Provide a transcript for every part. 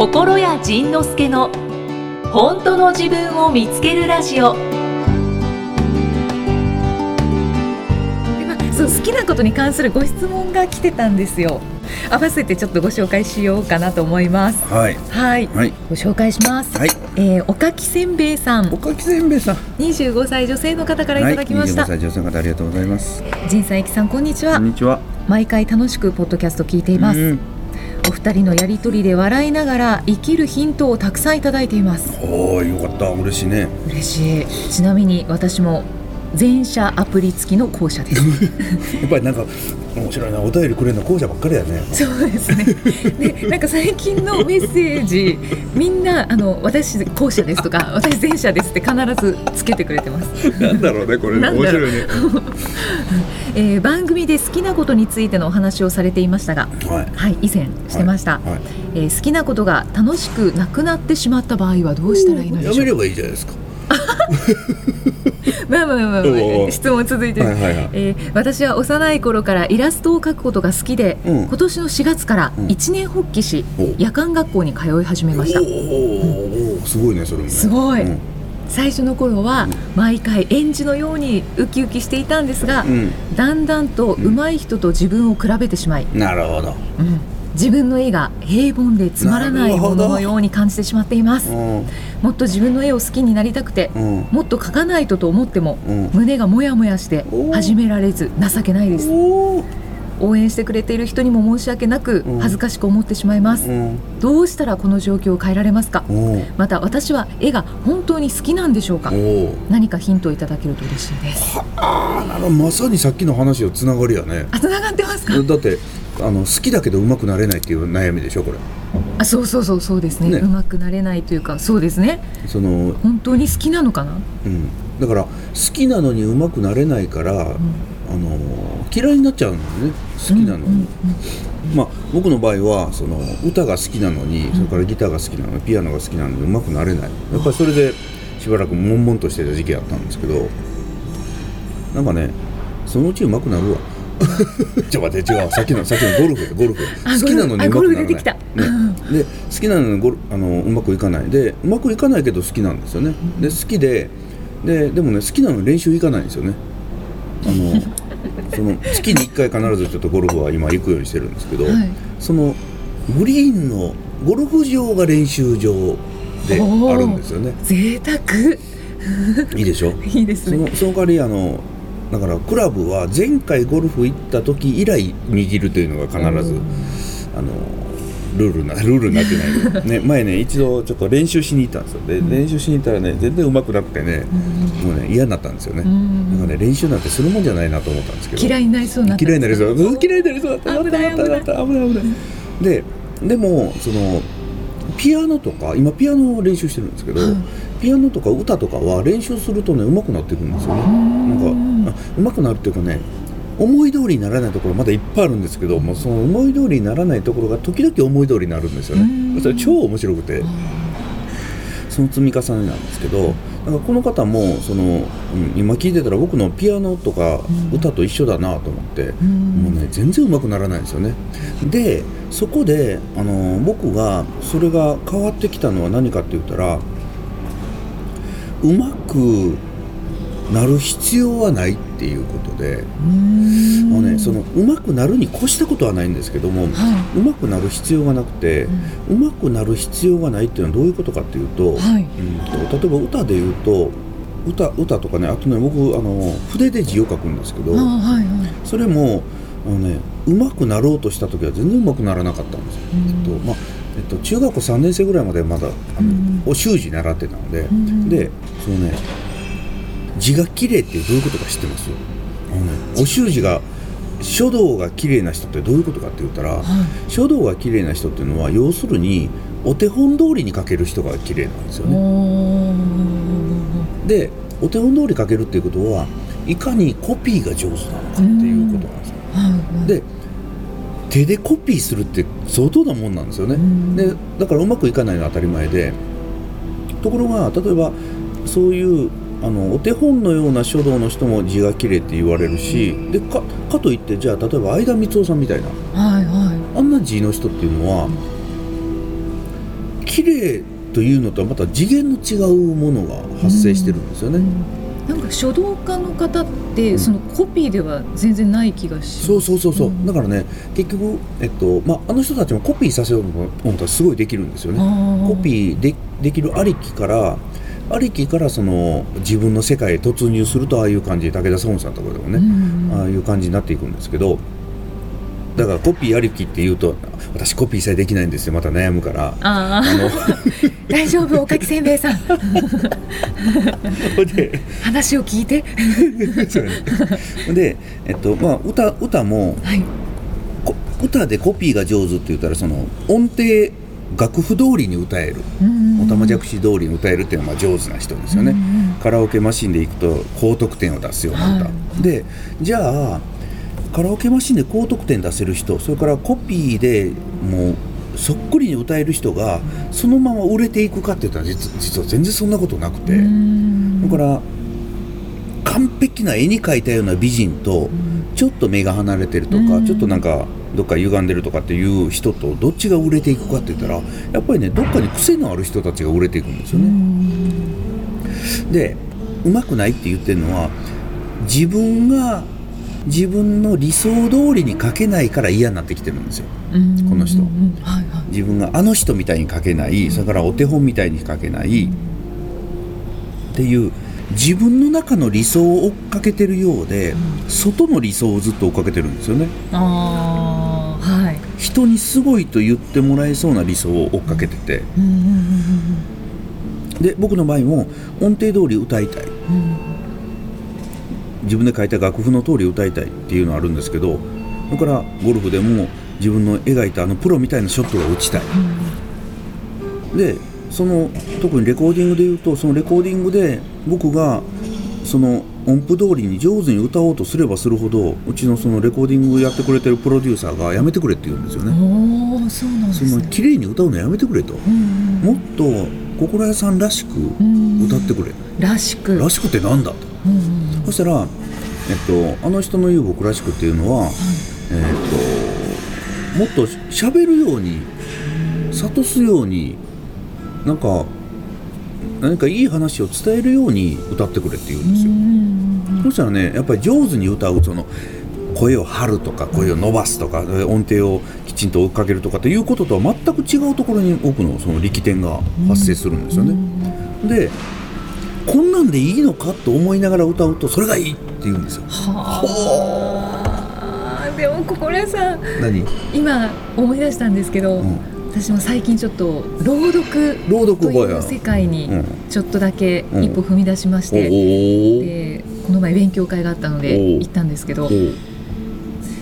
心谷仁之助の本当の自分を見つけるラジオでまあそう好きなことに関するご質問が来てたんですよ合わせてちょっとご紹介しようかなと思いますはい。はい、はい。ご紹介します、はい。えーおかきせんべいさんおかきせんべいさん。25歳女性の方からいただきました、はい、25歳女性の方ありがとうございます。仁さん、えきさんこんにちはこんにちは。毎回楽しくポッドキャスト聞いています、うんお二人のやりとりで笑いながら生きるヒントをたくさんいただいていますおお、よかった。嬉しいね。嬉しいちなみに私も全社アプリ付きの校舎です やっぱりなんか面白いな。お便りくれるの後者ばっかりやね。そうですね。で、なんか最近のメッセージ、みんなあの私後者ですとか、私前者ですって必ずつけてくれてます。なんだろうね、これなんだろうね。えー番組で好きなことについてのお話をされていましたが、はい。はい、以前してました。はい。えー好きなことが楽しくなくなってしまった場合はどうしたらいいのでしょう？やめればいいじゃないですか。まあまあまあまあ質問続いてる、はいはいはい。えー私は幼い頃からイラストを描くことが好きで、うん。今年の4月からうん。一年発起し、お。夜間学校に通い始めました。おー。おー、すごいね、それもね。すごい。うん。最初の頃はうん。毎回園児のようにウキウキしていたんですが、うん。だんだんと上手い人と自分を比べてしまい、なるほど。うん自分の絵が平凡でつまらないもののように感じてしまっています。うん。もっと自分の絵を好きになりたくて、うん。もっと描かないとと思っても、うん。胸がモヤモヤしておー。始められず情けないです。おー。応援してくれている人にも申し訳なくうん。恥ずかしく思ってしまいます、うん。どうしたらこの状況を変えられますか？おーまた私は絵が本当に好きなんでしょうか？おー。何かヒントをいただけると嬉しいです。あなるほど。まさにさっきの話をつながりやね。あ繋がってますか？だってあの好きだけど上手くなれないっていう悩みでしょこれ。あそうそうそうそうですね。ね。うまくなれないというかそうですね。その、本当に好きなのかな、うん、だから好きなのに上手くなれないから、うん。あの嫌いになっちゃうんだよね。好きなのに、まあ僕の場合はその歌が好きなのにそれからギターが好きなのにピアノが好きなのに上手くなれない。やっぱりそれでしばらく悶々としてた時期あったんですけどなんかねそのうち上手くなるわ ちょっと待って違う。さっきのさっきのゴルフゴルフあ好きなのに上手くならない。ね、で好きなのにゴルあのうまくいかない。でうまくいかないけど好きなんですよね。で好きでででもね好きなのに練習行かないんですよね。あの その月に1回必ずちょっとゴルフは今行くようにしてるんですけど、はい。そのグリーンのゴルフ場が練習場であるんですよね。贅沢。いいでしょ？いいですね。そのその代わりあのだからクラブは前回ゴルフ行った時以来握るというのが必ずあのルールな ルールになってない。ね 前ね一度ちょっと練習しに行ったんですよ。で、練習しに行ったらね全然うまくなくてね、もうね嫌になったんですよね、ん。なんかね練習なんてするもんじゃないなと思ったんですけど。嫌いになりそうにな嫌いになりそう。嫌いになりそう。だった危ない危ない危ない危ないででもそのピアノとか今ピアノを練習してるんですけど、はい。ピアノとか歌とかは練習するとね上手くなってくるんですよね。なんかあ上手くなるっていうかね思い通りにならないところまだいっぱいあるんですけどもうその思い通りにならないところが時々思い通りになるんですようん。ねそれ超面白くて。その積み重ねなんですけどなんかこの方もその、うん今聞いてたら僕のピアノとか歌と一緒だなと思って、ん。もうね全然上手くならないんですよね。でそこであの僕がそれが変わってきたのは何かって言ったらうまくなる必要はないっていうことで、うん。もうね、そのうまくなるに越したことはないんですけども、はうまくなる必要がなくて、うまくなる必要がないっていうのはどういうことかっていうと、はい。うんと例えば歌で言うと歌歌とかねあとね僕あの筆で字を書くんですけど、あはいはい。それもあのねうまくなろうとした時は全然うまくならなかったんですよ。うん。えっとまあえっと、中学校3年生ぐらいまでまだあの、うん。お習字習ってたので、ん。でそのね字が綺麗ってどういうことか知ってます？あの、ね、お習字が書道が綺麗な人ってどういうことかって言ったら、はい書道が綺麗な人っていうのは要するにお手本通りに書ける人が綺麗なんですよね。でお手本通り書けるっていうことはいかにコピーが上手なのかっていうことなんですよ。はいはいで手でコピーするって相当なもんなんですよね。んでだからうまくいかないのは当たり前でところが例えばそういうあのお手本のような書道の人も字が綺麗って言われるしでかかといってじゃあ例えば相田光雄さんみたいな。はいはい。あんな字の人っていうのは綺麗というのとはまた次元の違うものが発生してるんですよね。なんか書道家の方って、うん。そのコピーでは全然ない気がしそうそうそうそう、うん。だからね結局、えっとまあ、あの人たちもコピーさせようと思ったらすごいできるんですよね。コー。ピーでできるありきからありきからその自分の世界へ突入するとああいう感じで武田壮雲さんとかでもね、うんああいう感じになっていくんですけどだからコピーありきって言うと私コピーさえできないんですよまた悩むから。ああのあ 大丈夫おかきせんべいさん。で話を聞いて。で、えっとまあ、歌歌もはい。こ歌でコピーが上手って言ったらその音程楽譜通りに歌える。おたまじゃくし通りに歌えるっていうのはまあ上手な人ですよね、カラオケマシンで行くと高得点を出すような歌、はでじゃあカラオケマシンで高得点出せる人それからコピーでもうそっくりに歌える人がそのまま売れていくかって言ったら実実は全然そんなことなくて、だから完璧な絵に描いたような美人とちょっと目が離れてるとか、うん。ちょっとなんかどっか歪んでるとかっていう人とどっちが売れていくかって言ったらやっぱりねどっかに癖のある人たちが売れていくんですよね。でうまくないって言ってるのは自分が自分の理想通りに描けないから嫌になってきてるんですよ。この人。はいはい。自分があの人みたいに描けない。それからお手本みたいに描けない。っていう自分の中の理想を追っかけてるようで外の理想をずっと追っかけてるんですよね人にすごいと言ってもらえそうな理想を追っかけてて。うんうんうんで僕の場合も音程通り歌いたい。うんうん自分で書いた楽譜の通り歌いたいっていうのはあるんですけどだからゴルフでも自分の描いたあのプロみたいなショットが打ちたい。でその特にレコーディングで言うとそのレコーディングで僕がその音符通りに上手に歌おうとすればするほどうちのそのレコーディングやってくれてるプロデューサーがやめてくれって言うんですよね。おおそうなんですね。その綺麗に歌うのやめてくれと。うんうんもっと心屋さんらしくうん歌ってくれ。らしく。らしくってなんだと。うんうんそしたら、えっと、あの人の言う僕らしくっていうのは、えっと、もっと喋るように諭すようになんか何かいい話を伝えるように歌ってくれって言うんですよ。そしたらねやっぱり上手に歌うその声を張るとか声を伸ばすとか音程をきちんと追っかけるとかっていうこととは全く違うところに僕のその力点が発生するんですよね。でこんなんでいいのかと思いながら歌うとそれがいいって言うんですよ。はあ。でも心屋さん何？今思い出したんですけど、うん。私も最近ちょっと朗読という世界にうん。ちょっとだけうん。一歩踏み出しまして、おー。でこの前勉強会があったのでお行ったんですけど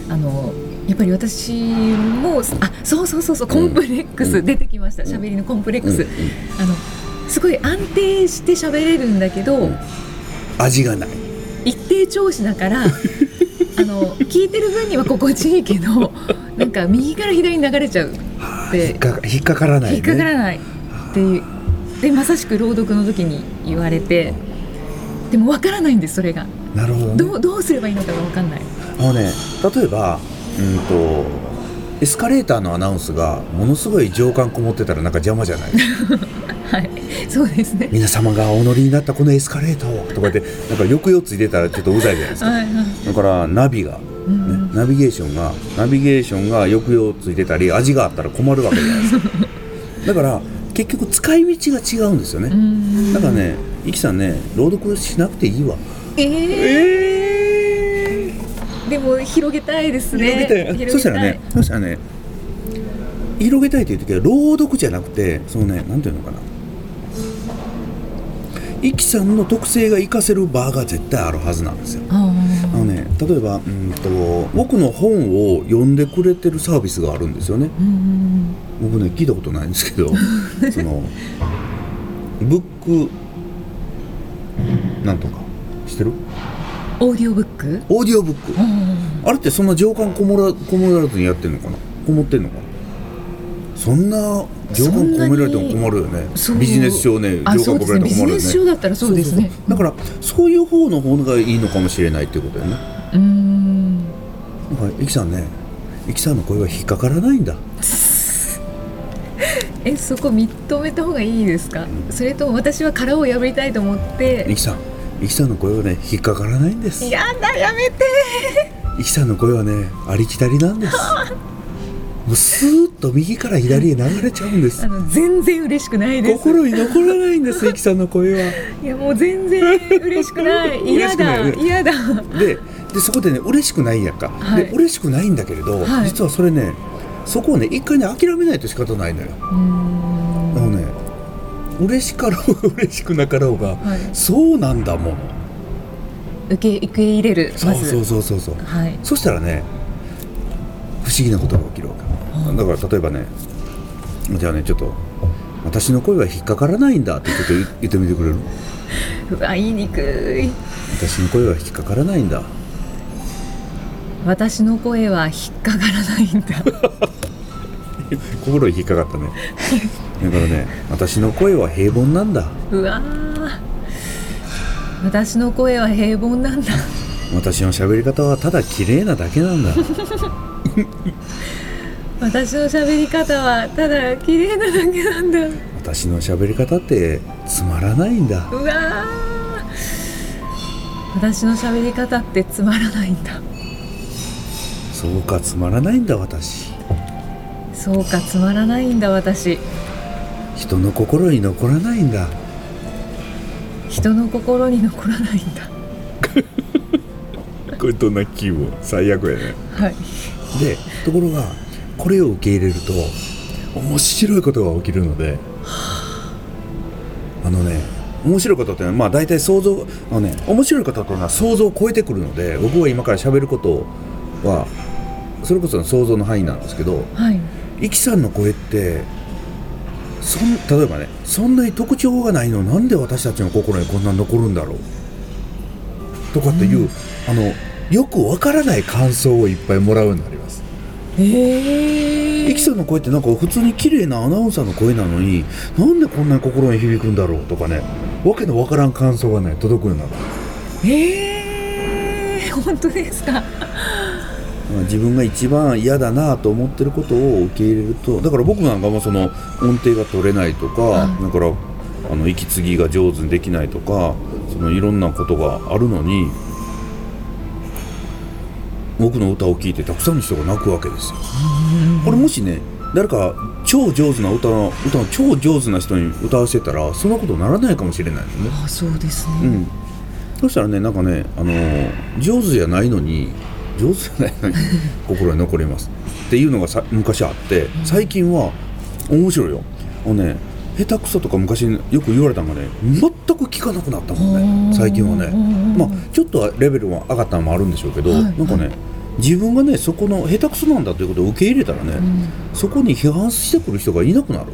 あのやっぱり私もあそうそうそうそうコンプレックス、うん。出てきました。うん。喋りのコンプレックス、あのすごい安定して喋れるんだけど、うん味がない。一定調子だから あの聞いてる分には心地いいけど なんか右から左に流れちゃうっか引っかからない、ね、引っかからないっていう。でまさしく朗読の時に言われてでも分からないんですそれが。なるほど、ね、どうどうすればいいのかが分かんない。あのね例えばうんとエスカレーターのアナウンスがものすごい情感こもってたらなんか邪魔じゃない？はい。そうですね。皆様がお乗りになったこのエスカレーターをとか言ってなんか抑揚ついてたらちょっとうざいじゃないですか。はいはい。だからナビが、うん。ね、ナビゲーションがナビゲーションが抑揚ついてたり味があったら困るわけじゃないですか。だから結局使い道が違うんですよね、うん。だからねイキさんね朗読しなくていいわ。えー。でも広げたいですね。広げたい。そしたらねそしたらね広げたいという時は朗読じゃなくてそのねなんていうのかな。イキさんの特性が活かせる場が絶対あるはずなんですよ。ああのね例えばうんと僕の本を読んでくれてるサービスがあるんですよね。僕ね聞いたことないんですけど そのブックなんとか。してる？オーディオブック？オーディオブック。あれってそんな情感こもらこもらずにやってんのかな？こもってんのかな？そんな情感込められても困るよね。ビジネス書ねあ情感込められても困るよね。ねビジネス書だったらそうですね。だからそういう方の方がいいのかもしれないっていうことよね。うん。だからイキさんねイキさんの声は引っかからないんだ。えそこ認めた方がいいですか？それとも私は殻を破りたいと思って？イキさんイキさんの声はね引っかからないんです。やだやめて。イキさんの声はねありきたりなんです。もうスーッと右から左へ流れちゃうんです。あの全然嬉しくないです。心に残らないんですイキさんの声は。いやもう全然嬉しくない。嫌だ嫌だ。ででそこでね嬉しくないんやんか、はい。で嬉しくないんだけれど、はい。実はそれねそこをね一回ね諦めないと仕方ないのよ嬉しかろうが嬉しくなかろうが、はい。そうなんだもの。受け受け入れるまず。そうそうそうそう。そうはい。そしたらね不思議なことが起きるわけ。だから例えばねじゃあねちょっと私の声は引っかからないんだってちょっと言言ってみてくれる？うわ言いにくい。私の声は引っかからないんだ。私の声は引っかからないんだ 心に引っかかったね。だからね私の声は平凡なんだ。うわー。私の声は平凡なんだ。私の喋り方はただ綺麗なだけなんだ。私の喋り方はただ綺麗なだけなんだ。私の喋り方ってつまらないんだ。うわー。私の喋り方ってつまらないんだ。そうかつまらないんだ私そうかつまらないんだ私。人の心に残らないんだ。人の心に残らないんだ。これどんな気分？最悪やね。はい。でところがこれを受け入れると面白いことが起きるので。あ。のね面白いことっていうのはまあ大体想像あのね面白いことっていうのは想像を超えてくるので僕は今から喋ることはそれこそ想像の範囲なんですけどはいイキさんの声ってそん例えばねそんなに特徴がないのなんで私たちの心にこんな残るんだろう？とかっていう、あのよくわからない感想をいっぱいもらうようになります。えイキさんの声ってなんか普通に綺麗なアナウンサーの声なのになんでこんなに心に響くんだろうとかねわけのわからん感想がね届くようになる。えー、本当ですか？まあ自分が一番嫌だなと思ってることを受け入れるとだから僕なんかもその音程が取れないとか、はいだからあの息継ぎが上手にできないとかそのいろんなことがあるのに僕の歌を聴いてたくさんの人が泣くわけですよ。これもしね誰か超上手な歌の歌の超上手な人に歌わせたらそんなことならないかもしれないですね。あそうですね、うん、そしたらねなんかね、あのー上手じゃないのに上手じゃないのに心に残りますっていうのがさ昔あって最近は面白いよ。あのね下手くそとか昔よく言われたのがね全く聞かなくなったもんね。最近はね。まあちょっとはレベルは上がったのもあるんでしょうけど、はい。なんかね自分がねそこの下手くそなんだということを受け入れたらね、ん。そこに批判してくる人がいなくなる。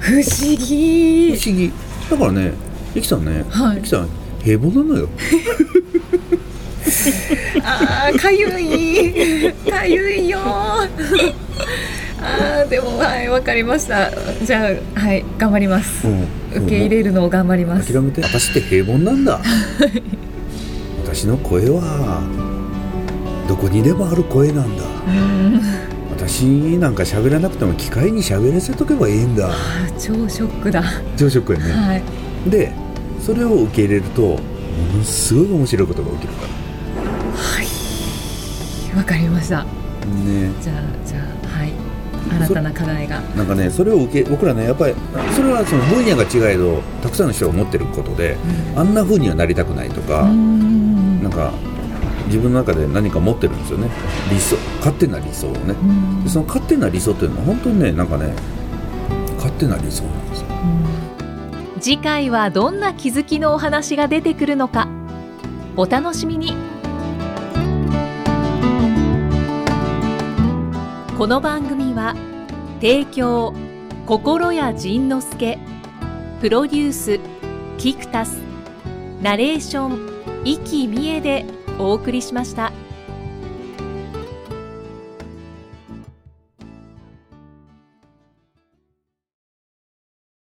不思議。不思議。だからねゆきさんね、はい。ゆきさん平凡なのよ あーかゆい。かゆいよ。あーでもはいわかりました。じゃあはい頑張ります、うん。受け入れるのを頑張ります。諦めて私って平凡なんだ。私の声はどこにでもある声なんだ。うん。私なんか喋らなくても機械に喋らせとけばいいんだ。あー超ショックだ。朝食やね。はい。でそれを受け入れるとものすごい面白いことが起きるかわかりました。らね。じゃあじゃあはい。新たな課題が。なんかねそれを受け僕らねやっぱりそれはその分野が違えどたくさんの人が持ってることであんな風にはなりたくないとか、うん。なんか自分の中で何か持ってるんですよね。理想勝手な理想をね。その勝手な理想っていうのは本当にねなんかね勝手な理想なんですよ。次回はどんな気づきのお話が出てくるのか。お楽しみにこの番組は提供心や仁之助プロデュースキクタスナレーション生きみえでお送りしました。